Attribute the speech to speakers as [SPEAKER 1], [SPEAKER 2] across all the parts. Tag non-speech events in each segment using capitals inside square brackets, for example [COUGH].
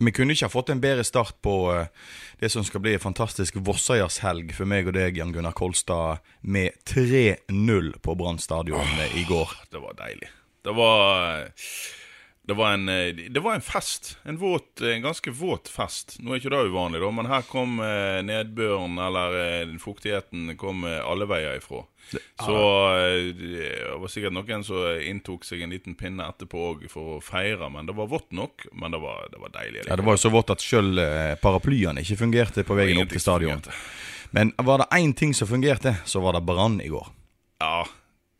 [SPEAKER 1] Vi kunne ikke ha fått en bedre start på eh, det som skal bli en fantastisk Vossøyershelg for meg og deg, Jan Gunnar Kolstad, med 3-0 på Brann stadion eh, i går.
[SPEAKER 2] Det var deilig. Det var det var, en, eh, det var en fest. En, våt, en ganske våt fest. Nå er ikke det uvanlig, da, men her kom eh, nedbøren, eller eh, fuktigheten, kom eh, alle veier ifra. Så eh, det var sikkert noen som inntok seg en liten pinne etterpå òg for å feire, men det var vått nok. Men det var, det var deilig.
[SPEAKER 1] Ja, Det var jo så vått at sjøl eh, paraplyene ikke fungerte på veien opp til stadion. Men var det én ting som fungerte, så var det Brann i går.
[SPEAKER 2] Ja,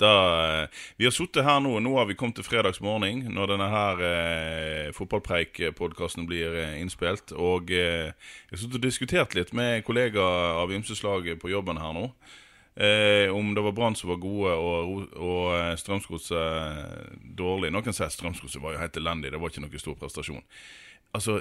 [SPEAKER 2] vi har sittet her nå, nå har vi kommet til fredagsmorgen når denne her eh, fotballpreik-podkasten blir eh, innspilt. Og eh, jeg har sittet og diskutert litt med kollegaer av ymse på jobben her nå. Eh, om det var Brann som var gode og, og eh, Strømsgodset dårlig. Noen sier Strømsgodset var jo helt elendig, det var ikke noe stor prestasjon. Altså,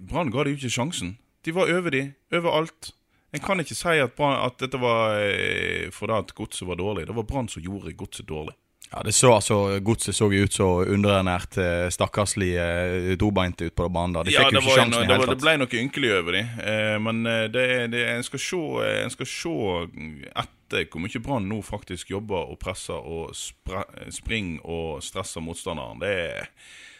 [SPEAKER 2] Brann ga det jo ikke sjansen. De var over de, overalt. En kan ikke si at, brand, at dette var eh, fordi at godset var dårlig. Det var Brann som gjorde godset dårlig.
[SPEAKER 1] Ja, det så altså, Godset så ut så underernært, stakkarslig stakkarslige, eh, tobeinte ut på banen. da. De fikk jo ikke sjansen i
[SPEAKER 2] det,
[SPEAKER 1] hele
[SPEAKER 2] tatt. det ble noe ynkelig over dem. Eh, men eh, det, det, en, skal se, eh, en skal se etter hvor mye Brann nå faktisk jobber og presser og spre, springer og stresser motstanderen. Det,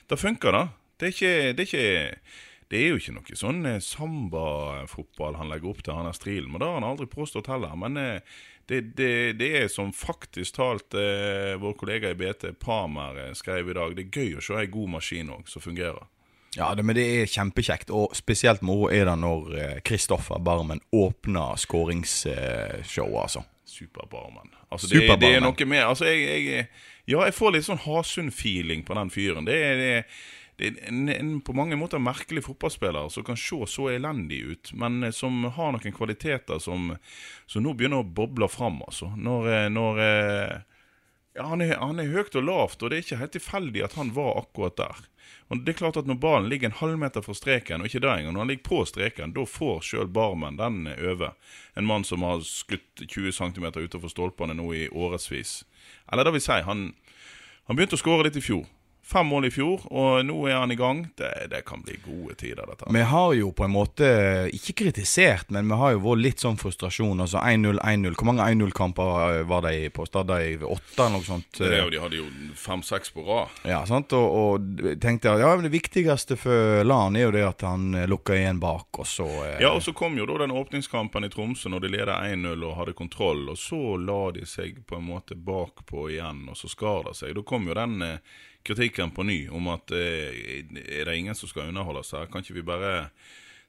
[SPEAKER 2] det funker, da. Det er ikke, det er ikke det er jo ikke noe sånn eh, sambafotball han legger opp til, han er strilen. Men det har han aldri påstått heller. Men eh, det, det, det er som faktisk talt eh, vår kollega i BT, Pamer, eh, skrev i dag. Det er gøy å se ei god maskin òg, som fungerer.
[SPEAKER 1] Ja, det, men det er kjempekjekt, og spesielt moro er det når Kristoffer Barmen åpner skåringsshowet, altså.
[SPEAKER 2] Superbarmen. Altså, det,
[SPEAKER 1] Superbarmen.
[SPEAKER 2] det er noe med Altså, jeg, jeg Ja, jeg får litt sånn Hasund-feeling på den fyren. Det er, det, det er en, en på mange måter merkelig fotballspiller som kan se så elendig ut, men eh, som har noen kvaliteter som, som nå begynner å boble fram, altså. Når, eh, når eh, ja, han er, han er høyt og lavt, og det er ikke helt tilfeldig at han var akkurat der. Og det er klart at Når ballen ligger en halvmeter fra streken, og ikke der engang, når han ligger på streken, da får sjøl Barmen den over. En mann som har skutt 20 cm utenfor stolpene nå i årevis. Eller det vil si, han, han begynte å skåre litt i fjor. Fem mål i fjor, og nå er han i gang. Det, det kan bli gode tider, dette.
[SPEAKER 1] Vi har jo på en måte ikke kritisert, men vi har jo vært litt sånn frustrasjon. Altså 1-0, 1-0. Hvor mange 1-0-kamper var de på Stad? i Åtte, eller noe sånt?
[SPEAKER 2] Det er jo, de hadde jo fem-seks på rad.
[SPEAKER 1] Ja, sant? Og, og tenkte jeg, ja, det viktigste for LAN er jo det at han eh, lukker igjen bak, og så eh,
[SPEAKER 2] Ja, og så kom jo da den åpningskampen i Tromsø når de leder 1-0 og hadde kontroll, og så la de seg på en måte bakpå igjen, og så skar det seg. Da kom jo den eh, kritikken på ny om at eh, er det ingen som skal underholdes her? Kan ikke vi bare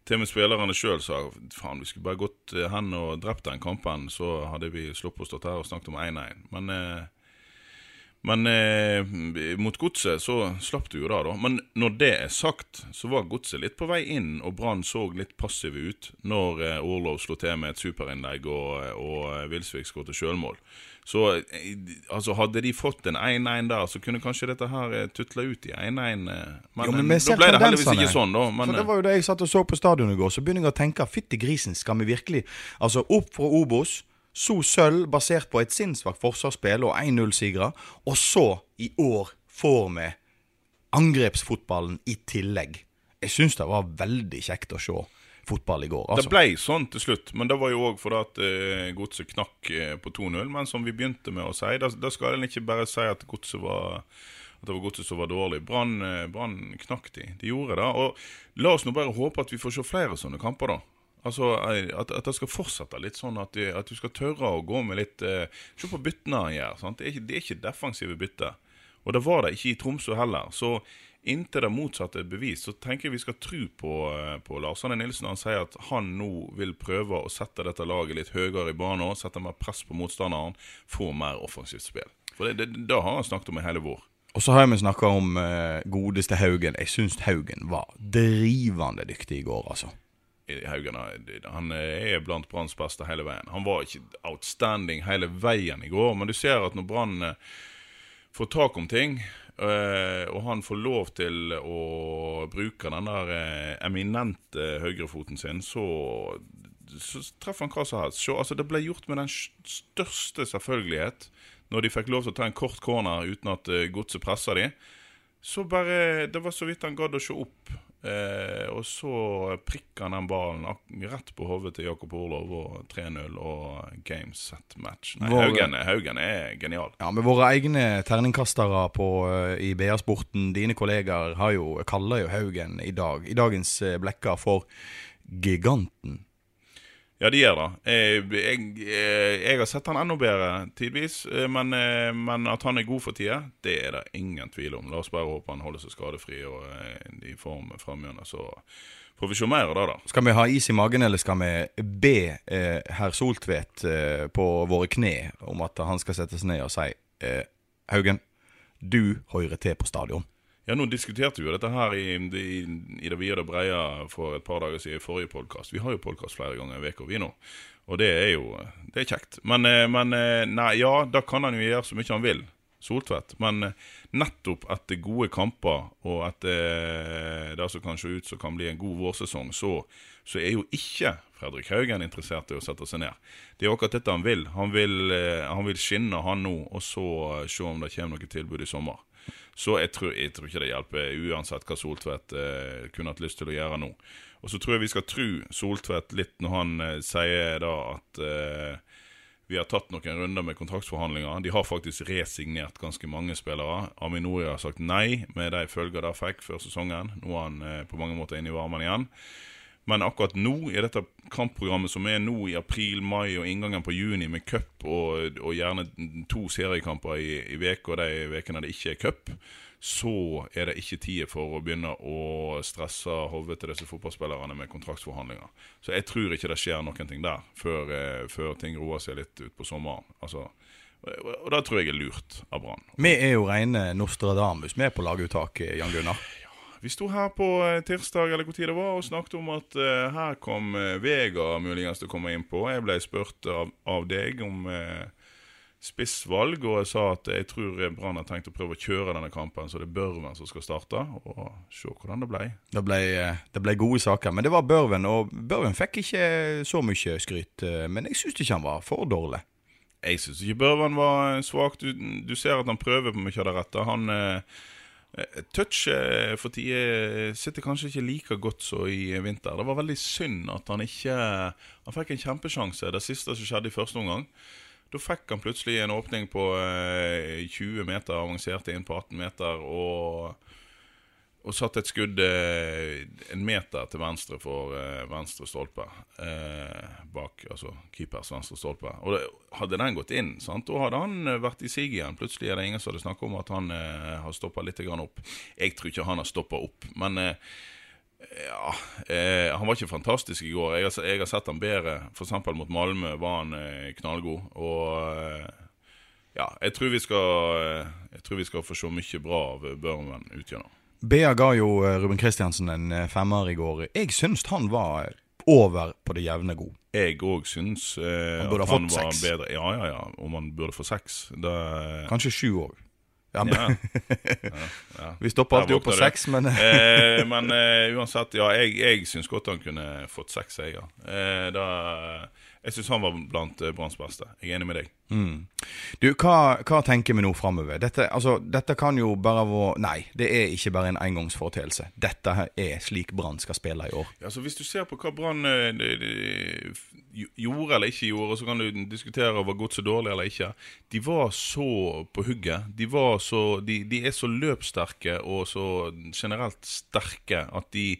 [SPEAKER 2] til med spillerne sjøl sa faen, vi skulle bare gått eh, hen og drept den kampen, så hadde vi sluppet å stå her og snakket om 1-1. Men eh, men eh, mot Godset så slapp du jo da, da. Men når det er sagt, så var Godset litt på vei inn, og Brann så litt passive ut når eh, Orlov slo til med et superinnlegg og, og Wilsvik skåret sjølmål. Så eh, altså hadde de fått en 1-1 der, så kunne kanskje dette her eh, tutla ut i 1-1. eh, Men,
[SPEAKER 1] Jo, men
[SPEAKER 2] eh, da ble det heldigvis ikke sånn, da. Men,
[SPEAKER 1] For det var jo det jeg satt og så på stadion i går, så begynner jeg å tenke fytti grisen, skal vi virkelig Altså opp fra Obos, så sølv basert på et sinnssvakt forsvarsspill og 1-0-sigre, og så, i år, får vi angrepsfotballen i tillegg. Jeg syns det var veldig kjekt å se fotball i går.
[SPEAKER 2] Det
[SPEAKER 1] Altså.
[SPEAKER 2] ble sånn til slutt, men det var jo òg fordi at uh, Godset knakk eh, på 2-0. Men som vi begynte med å si, da, skal en ikke bare si at Godset var at det var Godset som var dårlig. Brann eh, Brann knakk de. De gjorde det. Og la oss nå bare håpe at vi får se flere sånne kamper, da. Altså eh, At, at det skal fortsette litt sånn at, de, at du skal tørre å gå med litt eh, Se på byttene han gjør. Sant? Det, er ikke, det er ikke defensive bytter. Og det var det ikke i Tromsø heller. Så inntil det motsatte er bevist, så tenker jeg vi skal tro på, eh, på Lars Arne Nilsen han sier at han nå vil prøve å sette dette laget litt høyere i banen, sette mer press på motstanderen, få mer offensivt spill. For det, det, det har han snakket om i hele vår.
[SPEAKER 1] Og så har vi snakka om eh, godeste Haugen. Jeg syns Haugen var drivende dyktig i går, altså.
[SPEAKER 2] I Haugen han er blant Branns beste hele veien. Han var ikke outstanding hele veien i går, men du ser at når Brann eh, får tak om ting, eh, og han får lov til å bruke den der eh, eminente høyrefoten sin, så, så treffer han hva som helst. Så, altså, det ble gjort med den største selvfølgelighet når de fikk lov til å ta en kort corner uten at uh, godset pressa de. Så bare Det var så vidt han gadd å se opp. Eh, og så prikker han den ballen rett på hodet til Jakob Orlov og 3-0 og game set match. Nei,
[SPEAKER 1] våre,
[SPEAKER 2] Haugen, Haugen er genial.
[SPEAKER 1] Ja, med våre egne terningkastere på, eh, i BA-sporten, dine kolleger, har jo, kaller jo Haugen i dag, i dagens eh, blekker, for giganten.
[SPEAKER 2] Ja, de gjør det. Jeg, jeg, jeg har sett han enda bedre tidvis, eh, men, eh, men at han er god for tida, det er det ingen tvil om. La oss bare håpe han holder seg skadefri og eh, i form framgjørende, Så får vi se mer av det, da.
[SPEAKER 1] Skal vi ha is i magen, eller skal vi be eh, herr Soltvedt eh, på våre kne om at han skal sette seg ned og si eh, Haugen, du hører til på stadion.
[SPEAKER 2] Ja, nå diskuterte vi jo dette her i, i, i det vide og breie for et par dager siden i forrige podkast. Vi har jo podkast flere ganger i uka, vi nå. Og det er jo det er kjekt. Men, eh, men eh, nei, ja, da kan han jo gjøre så mye han vil. Soltvedt. Men eh, nettopp etter gode kamper, og etter det som kan se ut som kan bli en god vårsesong, så, så er jo ikke Fredrik Haugen interessert i å sette seg ned. Det er akkurat dette han vil. Han vil, han vil skinne, han nå, og så se om det kommer noe tilbud i sommer. Så jeg tror, jeg tror ikke det hjelper, uansett hva Soltvedt eh, kunne hatt lyst til å gjøre nå. Og så tror jeg vi skal tro Soltvedt litt når han eh, sier da at eh, vi har tatt noen runder med kontraktsforhandlinger. De har faktisk resignert ganske mange spillere. Aminori har sagt nei med de følger de fikk før sesongen. Nå er han eh, på mange måter inne i varmen igjen. Men akkurat nå, i dette kampprogrammet som er nå i april, mai og inngangen på juni, med cup og, og gjerne to seriekamper i, veka, og de ukene det ikke er cup, så er det ikke tid for å begynne å stresse hodet til disse fotballspillerne med kontraktsforhandlinger. Så jeg tror ikke det skjer noen ting der før, eh, før ting roer seg litt utpå sommeren. Altså, og, det tror jeg er lurt av Brann.
[SPEAKER 1] Vi er jo rene Nostradamus, vi er på laguttak, Jan Gunnar.
[SPEAKER 2] Vi sto her på eh, tirsdag eller hvor tid det var, og snakket om at uh, her kom uh, Vega muligens til å komme inn på. Jeg ble spurt av, av deg om uh, spissvalg, og jeg sa at jeg tror Brann har tenkt å prøve å kjøre denne kampen, så det er Børven som skal starte. Og se hvordan det ble.
[SPEAKER 1] Det ble, eh, det ble gode saker, men det var Børven, og Børven fikk ikke så mye skryt. eh, Men jeg syns ikke han var for dårlig.
[SPEAKER 2] Jeg syns ikke Børven var svak. Du, du ser at han prøver på mye av det rette. Han eh, Touch eh, for tida sitter kanskje ikke like godt som i vinter. Det var veldig synd at han ikke Han fikk en kjempesjanse, det siste som skjedde i første omgang. Da fikk han plutselig en åpning på eh, 20 meter, avanserte inn på 18 meter, og, og satte et skudd eh, en meter til venstre for eh, venstre stolpe. Eh, bak altså keepers venstre stolpe. Og det, hadde den gått inn, sant, og hadde han eh, vært i sig igjen. Plutselig er det ingen som hadde snakket om at han eh, har stoppa litt opp. Jeg tror ikke han har stoppa opp, men eh, ja, Han var ikke fantastisk i går. Jeg jeg har sett han bedre. F.eks. mot Malmö var han knallgod. Og ja, jeg tror, skal, jeg tror vi skal få se mye bra av Børmen ut gjennom.
[SPEAKER 1] Bea ga jo eh, Ruben Kristiansen en eh, femmer i går. Jeg syns han var over på det jevne god.
[SPEAKER 2] Jeg òg syns eh,
[SPEAKER 1] Han
[SPEAKER 2] at
[SPEAKER 1] ha
[SPEAKER 2] han var
[SPEAKER 1] seks.
[SPEAKER 2] bedre. Ja, ja, ja. Om han burde få seks. Det,
[SPEAKER 1] Kanskje sju òg. Ja, [LAUGHS]
[SPEAKER 2] ja. ja.
[SPEAKER 1] vi stopper alltid opp på seks, men
[SPEAKER 2] eh, men eh, uansett, ja, jeg, jeg syns godt han kunne fått seks seier. Eh, da, jeg syns han var blant eh, Branns beste. Jeg er enig med deg.
[SPEAKER 1] mm. Du, hva, hva tenker vi nå framover? Dette, altså, dette kan jo bare være Nei, det er ikke bare en engangsforeteelse. Dette er slik Brann skal spille i år.
[SPEAKER 2] Ja, altså, Hvis du ser på hva Brann eh, gjorde eller ikke gjorde, så kan du diskutere var godt så dårlig eller ikke. De var så på hugget. De, var så, de, de er så løpssterke og så generelt sterke at de,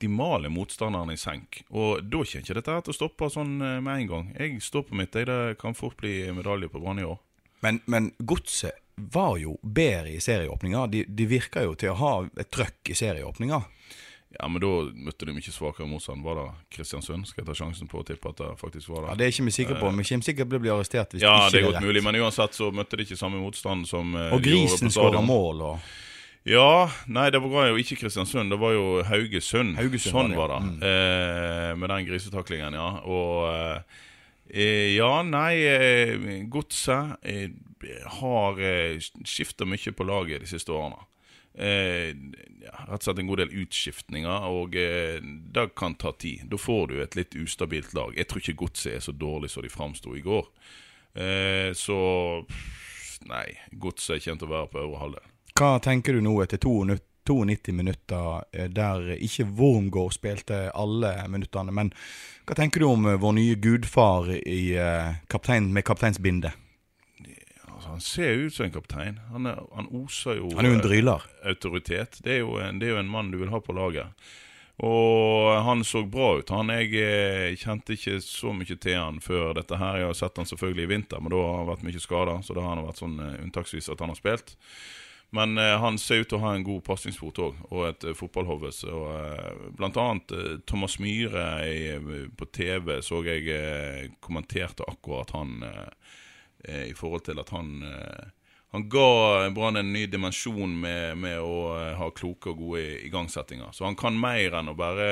[SPEAKER 2] de motstanderen i senk. Og da kommer ikke dette her til å stoppe sånn eh, med en gang. Jeg står på mitt. Jeg, det kan fort bli medalje på Brann i år.
[SPEAKER 1] Men, men Godset var jo bedre i serieåpninga. De, de virker jo til å ha et trøkk i serieåpninga.
[SPEAKER 2] Ja, men da møtte de mye svakere motstand. Var det Kristiansund? Skal jeg ta sjansen på å tippe at det faktisk var det?
[SPEAKER 1] Ja, Det er ikke vi sikre på. Vi kommer sikkert til å bli arrestert hvis
[SPEAKER 2] Ja,
[SPEAKER 1] ikke
[SPEAKER 2] det er
[SPEAKER 1] rett.
[SPEAKER 2] Ja, det er godt mulig, men uansett så møtte de ikke samme motstand som eh,
[SPEAKER 1] Og Grisen skåra mål og
[SPEAKER 2] Ja, nei, det var jo ikke Kristiansund, det var jo Haugesund.
[SPEAKER 1] Haugesund
[SPEAKER 2] sånn
[SPEAKER 1] var
[SPEAKER 2] var
[SPEAKER 1] det,
[SPEAKER 2] Mm. Eh, med den grisetaklingen, ja. Og eh, ja, nei, eh, Godset eh, har eh, skifta mye på laget de siste årene. Eh, ja, rett og slett en god del utskiftninger, og eh, det kan ta tid. Da får du et litt ustabilt lag. Jeg tror ikke Godset er så dårlig som de framsto i går. Eh, så nei, Godset kommer til å være på øvre halvdel.
[SPEAKER 1] Hva tenker du nå etter to, 92 minutter eh, der ikke Wormgård spilte alle minuttene. Men hva tenker du om eh, vår nye gudfar i, eh, kaptein, med kapteinsbinde?
[SPEAKER 2] Altså, han ser ut som en kaptein. Han, er, han oser jo
[SPEAKER 1] Han er jo en dryler.
[SPEAKER 2] autoritet. Det er, jo en, det er jo en mann du vil ha på laget. Og han så bra ut. Han Jeg kjente ikke så mye til han før dette her. Jeg har sett han selvfølgelig i vinter, men da har han vært mye skada. Så da har han vært sånn unntaksvis at han har spilt. Men eh, han ser ut til å ha en god pasningsfot òg, og et eh, fotballhode. Eh, blant annet Thomas Myhre i, på TV så jeg kommenterte akkurat han i forhold til at han han ga Brann en ny dimensjon med, med å ha kloke og gode igangsettinger. Så han kan mer enn å bare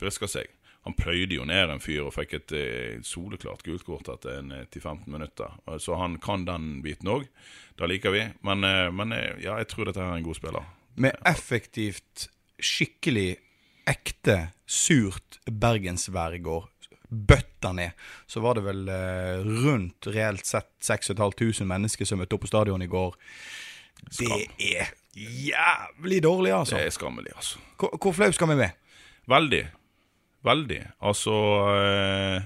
[SPEAKER 2] briske seg. Han pløyde jo ned en fyr og fikk et eh, soleklart gult kort etter eh, 10-15 minutter. Så han kan den biten òg. Det liker vi. Men, eh, men eh, ja, jeg tror dette er en god spiller.
[SPEAKER 1] Med effektivt, skikkelig, ekte, surt bergensvær i går, bøtta ned, så var det vel eh, rundt reelt sett 6500 mennesker som møtte opp på stadion i går. Det er jævlig dårlig, altså.
[SPEAKER 2] Det er skammelig, altså.
[SPEAKER 1] Hvor, hvor flau skal vi være?
[SPEAKER 2] Veldig. Veldig. Altså eh,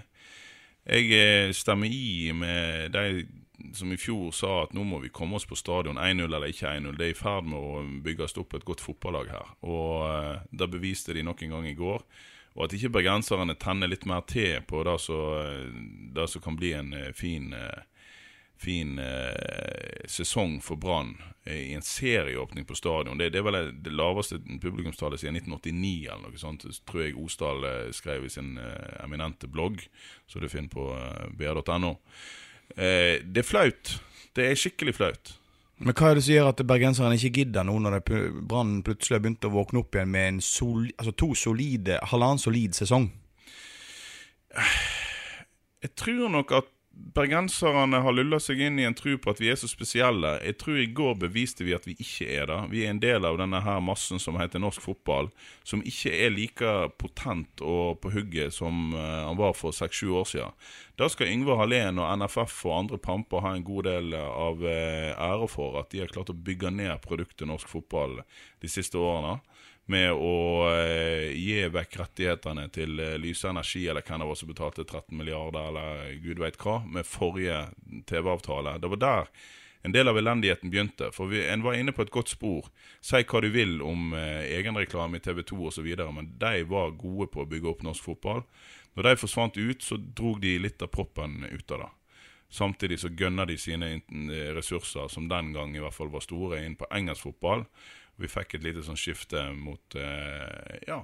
[SPEAKER 2] Jeg eh, stemmer i med de som i fjor sa at nå må vi komme oss på stadion 1-0 eller ikke 1-0. Det er i ferd med å bygges opp et godt fotballag her. Og eh, det beviste de nok en gang i går. Og at ikke bergenserne tenner litt mer til på det som, kan bli en fin eh, fin eh, sesong for Brann i en serieåpning på stadion. Det, det er vel det laveste publikumstallet siden 1989, eller noe sånt, tror jeg Osdal eh, skrev i sin eh, eminente blogg, som du finner på eh, br.no. Eh, det er flaut. Det er skikkelig flaut.
[SPEAKER 1] Men hva er det som gjør at bergenserne ikke gidder nå, når Brann plutselig har begynt å våkne opp igjen med en sol, altså to solide, halvannen solid sesong?
[SPEAKER 2] Jeg tror nok at bergenserne har lulla seg inn i en tro på at vi er så spesielle. Jeg tror i går beviste vi at vi ikke er det. Vi er en del av denne her massen som heter norsk fotball, som ikke er like potent og på hugget som eh, han var for seks-sju år siden. Da skal Yngve Hallén og NFF og andre pamper ha en god del av eh, ære for at de har klart å bygge ned produktet norsk fotball de siste årene med å eh, gi vekk rettighetene til eh, Lyse Energi, eller hvem det var som betalte 13 milliarder, eller gud veit hva, med forrige TV-avtale. Det var der en del av elendigheten begynte. For vi, en var inne på et godt spor. Si hva du vil om eh, egenreklame i TV 2 osv., men de var gode på å bygge opp norsk fotball. Når de forsvant ut, så drog de litt av proppen ut av det. Samtidig så gønner de sine ressurser, som den gang i hvert fall var store, inn på engelsk fotball. Vi fikk et lite sånn skifte mot eh, ja,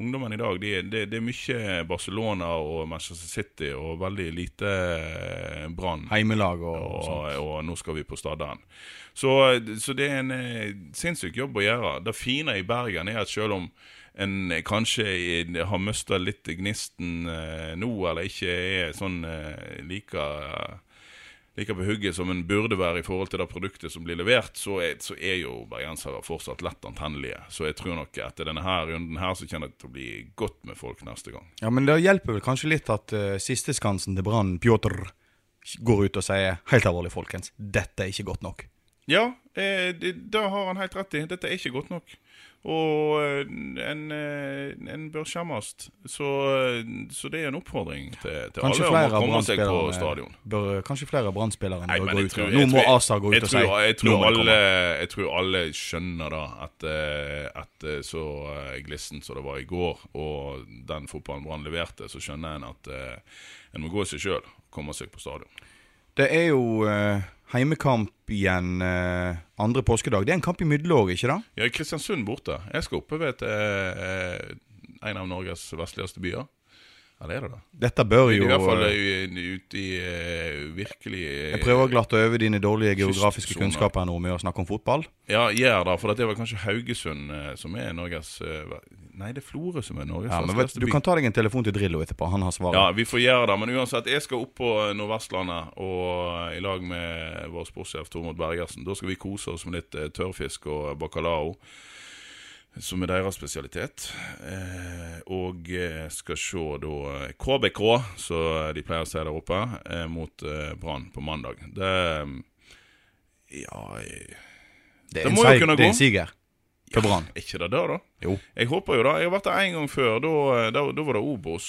[SPEAKER 2] ungdommen i dag. De, det, det er mye Barcelona og Manchester City og veldig lite eh, Brann.
[SPEAKER 1] Heimelag og, og
[SPEAKER 2] Og, og nå skal vi på Stadden. Så, så det er en eh, sinnssyk jobb å gjøre. Det fine i Bergen er at selv om en kanskje har mista litt gnisten nå, eller ikke er sånn like like på hugget som en burde være i forhold til det produktet som blir levert, så er, så er jo bergensere fortsatt lett antennelige. Så jeg tror nok etter denne her runden her, så kommer det til å bli godt med folk neste gang.
[SPEAKER 1] Ja, men det hjelper vel kanskje litt at uh, sisteskansen til Brann, Pjotr, går ut og sier helt alvorlig, folkens, dette er ikke godt nok.
[SPEAKER 2] Ja, eh, det, det har han helt rett i. Dette er ikke godt nok. Og eh, en, eh, en bør skjemmes. Så, eh, så det er en oppfordring til, til
[SPEAKER 1] Kanskje
[SPEAKER 2] alle om å komme seg på stadion.
[SPEAKER 1] bør, Kanskje flere av
[SPEAKER 2] Nei,
[SPEAKER 1] bør gå ut.
[SPEAKER 2] tror-
[SPEAKER 1] nå må
[SPEAKER 2] tror-
[SPEAKER 1] Asa gå ut
[SPEAKER 2] tror,
[SPEAKER 1] og si
[SPEAKER 2] jeg, tror alle, jeg tror alle skjønner da at, at så glissent som det var i går, og den fotballen Brann leverte, så skjønner en at en må gå i seg sjøl og komme seg på stadion.
[SPEAKER 1] Det er jo heimekamp igjen eh, andre påskedag. Det er en kamp i middelåret, ikke da?
[SPEAKER 2] Ja, Kristiansund borte. Jeg skal oppe ved et, eh, en av Norges vestligste byer. Ja, det er det, da.
[SPEAKER 1] Dette bør jo I
[SPEAKER 2] hvert fall
[SPEAKER 1] eh,
[SPEAKER 2] ute i uh, virkelig uh,
[SPEAKER 1] Jeg prøver å glatte over dine dårlige geografiske kunnskaper nå med å snakke om fotball.
[SPEAKER 2] Ja, gjør det. For det var kanskje Haugesund uh, som er Norges eh, Nei, det er Florø som er Norges
[SPEAKER 1] Ja, men vet, Du kan ta deg en telefon til Drillo etterpå. Han har svaret.
[SPEAKER 2] Ja, vi får gjøre det. Men uansett, jeg skal opp på Nordvestlandet og eh, i lag med vår sportssjef Tormod Bergersen. Da skal vi kose oss med litt eh, tørrfisk og bacalao. Som er deres spesialitet. Eh, og eh, skal se da KBK, som de pleier å si der oppe, eh, mot eh, Brann på mandag. Det eh, Ja eh,
[SPEAKER 1] det
[SPEAKER 2] det må jo kunne gå.
[SPEAKER 1] det er en siger. for Brann.
[SPEAKER 2] Er ikke det der, da?
[SPEAKER 1] Jo.
[SPEAKER 2] Jeg håper jo da. Jeg har vært der en gang før. Da, var det Obos.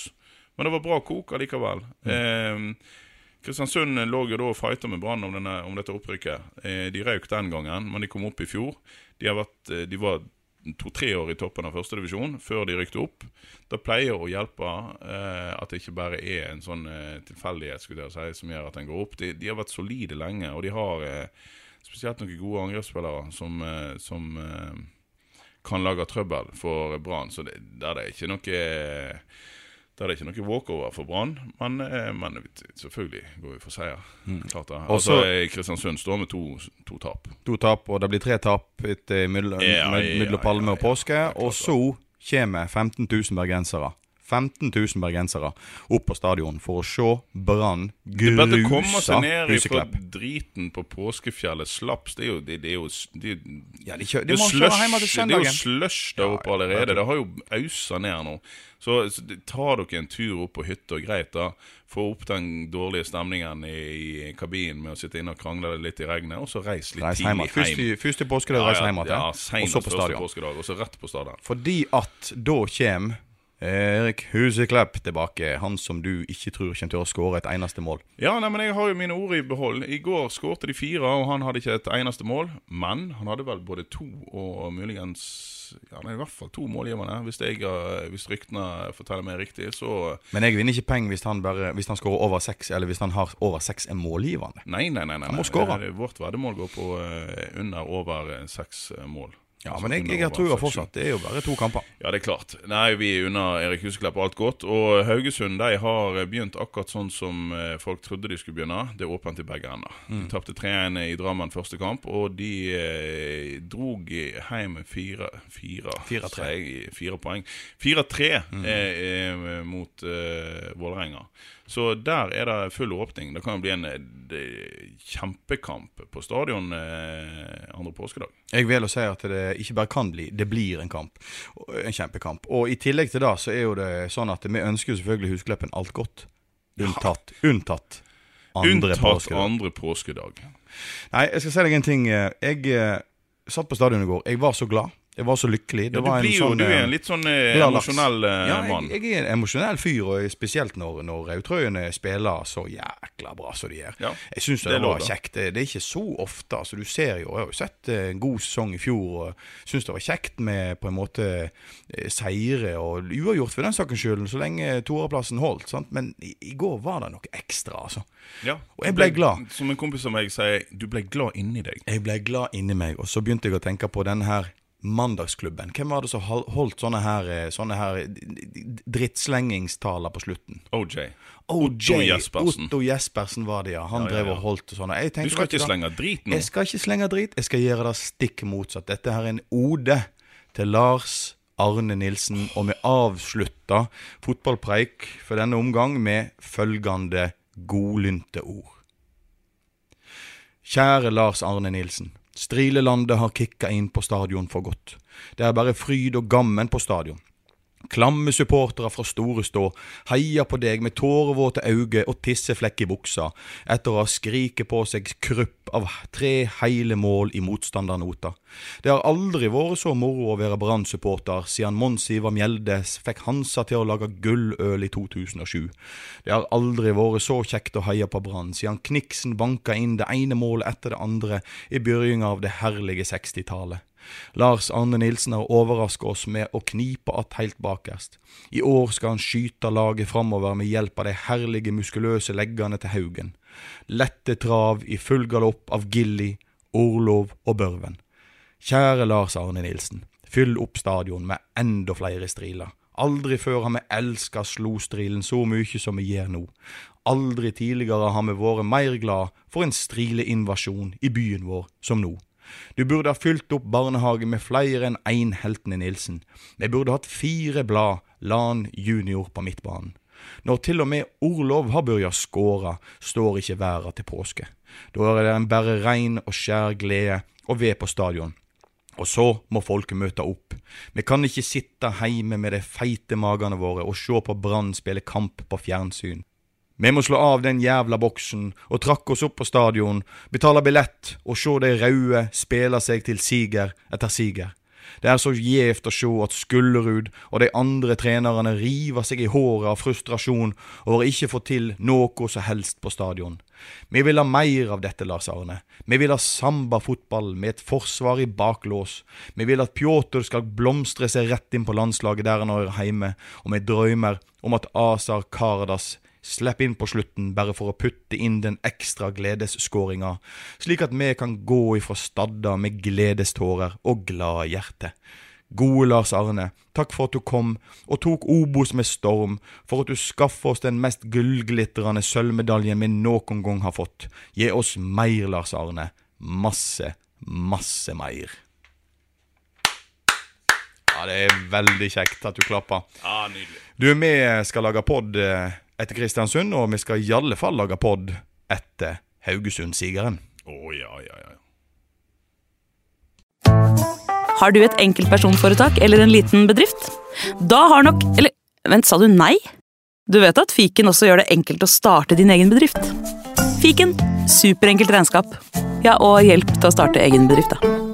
[SPEAKER 2] Men det var bra kok allikevel. Eh, Kristiansund lå jo da og fighta med Brann om, om dette opprykket. Eh, de røyk den gangen, men de kom opp i fjor. De, har vært, de var to-tre år i toppen av førstedivisjon før de rykte opp. Det pleier å hjelpe eh, at det ikke bare er en sånn eh, tilfeldighet si, som gjør at en går opp. De, de har vært solide lenge, og de har eh, spesielt noen gode angrepsspillere som, eh, som eh, kan lage trøbbel for Brann. Så det, der er det ikke noe der er det ikke noe walkover for Brann, men, eh, men selvfølgelig går vi for seier. Klart det. Altså,
[SPEAKER 1] så-
[SPEAKER 2] eh, Kristiansund står med to, to tap.
[SPEAKER 1] To tap, og det blir tre tap etter mellom Palme og påske. Og så kommer 15 000 bergensere. 15 000 bergensere opp på stadion for å se Brann
[SPEAKER 2] Det Huseklepp. Det å komme seg ned fra
[SPEAKER 1] Huseklepp.
[SPEAKER 2] driten på påskefjellet slaps. Det er jo, det, det er jo det,
[SPEAKER 1] Ja, de, de
[SPEAKER 2] slush, det er jo slush der oppe allerede. Det har jo ausa ned nå. Så, så tar dere en tur opp på hytta, greit da. Få opp den dårlige stemningen i, i kabinen med å sitte inne og krangle litt i regnet, og så reis litt
[SPEAKER 1] Reis
[SPEAKER 2] tidlig
[SPEAKER 1] Først
[SPEAKER 2] hjem.
[SPEAKER 1] i- Først i påskedag, reis hjem igjen.
[SPEAKER 2] ja,
[SPEAKER 1] og så på stadion.
[SPEAKER 2] og så rett på stadion.
[SPEAKER 1] Fordi at da kommer Erik Huseklepp tilbake. Han som du ikke tror kommer til å skåre et eneste mål.
[SPEAKER 2] Ja, nei, men jeg har jo mine ord i behold. I går skårte de fire, og han hadde ikke et eneste mål. Men han hadde vel både to og muligens Ja, nei, i hvert fall to målgivende. Hvis, jeg, eh, hvis ryktene forteller meg riktig, så
[SPEAKER 1] Men jeg vinner ikke penger hvis han, bare, hvis han skårer over seks, eller hvis han har over seks er målgivende.
[SPEAKER 2] Nei, nei, nei. nei,
[SPEAKER 1] Han må skåre.
[SPEAKER 2] Eh, Vårt veddemål går på eh, under over seks mål.
[SPEAKER 1] Ja, men jeg, jeg har trua fortsatt. Det er jo bare to kamper.
[SPEAKER 2] Ja, det er klart. Nei, vi unner Erik Huseklepp alt godt. Og Haugesund de har begynt akkurat sånn som eh, folk trodde de skulle begynne. Det er åpent i begge ender.
[SPEAKER 1] Mm.
[SPEAKER 2] De tapte 3-1 i Drammen første kamp, og de eh, drog hjem fire fire Fire,
[SPEAKER 1] 4-3.
[SPEAKER 2] sier fire poeng. 4-3
[SPEAKER 1] Mm.
[SPEAKER 2] eh, eh, mot eh, Vålerenga. Så der er det full åpning. Det kan jo bli en eh, kjempekamp på stadion eh, andre påskedag.
[SPEAKER 1] Jeg vil jo si at det ikke bare kan bli, det blir en kamp. En kjempekamp. Og i tillegg til det så er jo det sånn at vi ønsker jo selvfølgelig Huskleppen alt godt. Unntatt. Unntatt andre
[SPEAKER 2] Unntatt
[SPEAKER 1] påskedag.
[SPEAKER 2] andre påskedag.
[SPEAKER 1] Nei, jeg skal si deg en ting. Jeg eh, satt på stadion i går. Jeg var så glad. Jeg var så lykkelig. Det
[SPEAKER 2] Ja, du,
[SPEAKER 1] var en
[SPEAKER 2] blir jo,
[SPEAKER 1] sånn,
[SPEAKER 2] du er
[SPEAKER 1] eh,
[SPEAKER 2] en litt sånn eh, emosjonell eh,
[SPEAKER 1] ja,
[SPEAKER 2] mann.
[SPEAKER 1] jeg, jeg er en emosjonell fyr, og spesielt når, når rødtrøyene spiller så jækla bra som de gjør.
[SPEAKER 2] Ja,
[SPEAKER 1] Jeg syns det,
[SPEAKER 2] det
[SPEAKER 1] var kjekt. Det, det er ikke så ofte. altså Du ser jo, Jeg har jo sett eh, en god sesong i fjor, og syns det var kjekt med på en måte eh, seire og uavgjort for den saken skyld, så lenge toerplassen holdt. sant? Men i, i går var det noe ekstra, altså.
[SPEAKER 2] Ja,
[SPEAKER 1] Og jeg
[SPEAKER 2] ble,
[SPEAKER 1] ble glad.
[SPEAKER 2] Som en kompis av meg sier, du ble glad inni deg.
[SPEAKER 1] Jeg ble glad inni meg, og så begynte jeg å tenke på denne her mandagsklubben. Hvem var det som holdt sånne her, eh, sånne her drittslengingstaler på slutten?
[SPEAKER 2] OJ.
[SPEAKER 1] OJ,
[SPEAKER 2] Jespersen.
[SPEAKER 1] Otto Jespersen var det, ja. Han
[SPEAKER 2] Ja, ja,
[SPEAKER 1] drev og holdt sånne. sånn. Jeg
[SPEAKER 2] Du skal ikke slenge drit nå.
[SPEAKER 1] Jeg skal ikke slenge drit, jeg skal gjøre det stikk motsatt. Dette her er en ode til Lars Arne Nilsen, og vi avslutter fotballpreik for denne omgang med følgende godlynte ord. Kjære Lars Arne Nilsen. Strilelandet har kicka inn på stadion for godt. Det er bare fryd og gammen på stadion. Klamme supportere fra store stå heier på deg med tårevåte øyne og tisseflekk i buksa etter å ha skriket på seg krupp av tre hele mål i motstandernota. Det har aldri vært så moro å være Brann-supporter siden Mons Ivar Mjeldes fikk Hansa til å lage gulløl i 2007. Det har aldri vært så kjekt å heie på Brann siden Kniksen banka inn det ene målet etter det andre i begynnelsen av det herlige 60-tallet. Lars Arne Nilsen har overrasket oss med å knipe att helt bakerst. I år skal han skyte laget framover med hjelp av de herlige muskuløse leggene til Haugen. Lette trav i full galopp av Gilly, Orlov og Børven. Kjære Lars Arne Nilsen, fyll opp stadion med enda flere striler. Aldri før har vi elska slostrilen så mye som vi gjør nå. Aldri tidligere har vi vært mer glad for en strileinvasjon i byen vår som nå. Du burde ha fylt opp barnehagen med flere enn én Heltene Nilsen. Vi burde hatt fire blad Lan junior på midtbanen. Når til og med Orlov har begynt skåre, står ikke verda til påske. Da er det en bare rein og skjær glede å ved på stadion. Og så må folket møte opp. Vi kan ikke sitte heime med de feite magene våre og se på Brann spille kamp på fjernsyn. Vi må slå av den jævla boksen og trakke oss opp på stadion, betale billett og se de røde spille seg til siger etter siger. Det er så gjevt å se at Skullerud og de andre trenerne river seg i håret av frustrasjon over å ikke få til noe som helst på stadion. Vi vil ha mer av dette, Lars Arne. Vi vil ha sambafotball med et forsvar i baklås. Vi vil at Pjotr skal blomstre seg rett inn på landslaget der han er hjemme, og vi drømmer om at Azar Karadas slipper inn på slutten bare for å putte inn den ekstra gledesskåringa, slik at vi kan gå ifra stadda med gledestårer og gladhjerte. Gode Lars Arne, takk for at du kom og tok Obos med storm, for at du skaffer oss den mest gullglitrende sølvmedaljen vi noen gang har fått. Gi oss mer, Lars Arne. Masse, masse mer. Ja, det er veldig kjekt at du klapper.
[SPEAKER 2] Ja, nydelig.
[SPEAKER 1] Du, vi skal lage pod etter Kristiansund, og vi skal i alle fall lage pod etter Haugesund-sigeren.
[SPEAKER 2] Å ja, ja, ja.
[SPEAKER 3] Har du et enkeltpersonforetak eller en liten bedrift? Da har nok Eller vent, sa du nei? Du vet at fiken også gjør det enkelt å starte din egen bedrift? Fiken superenkelt regnskap. Ja, og hjelp til å starte egen bedrift, da.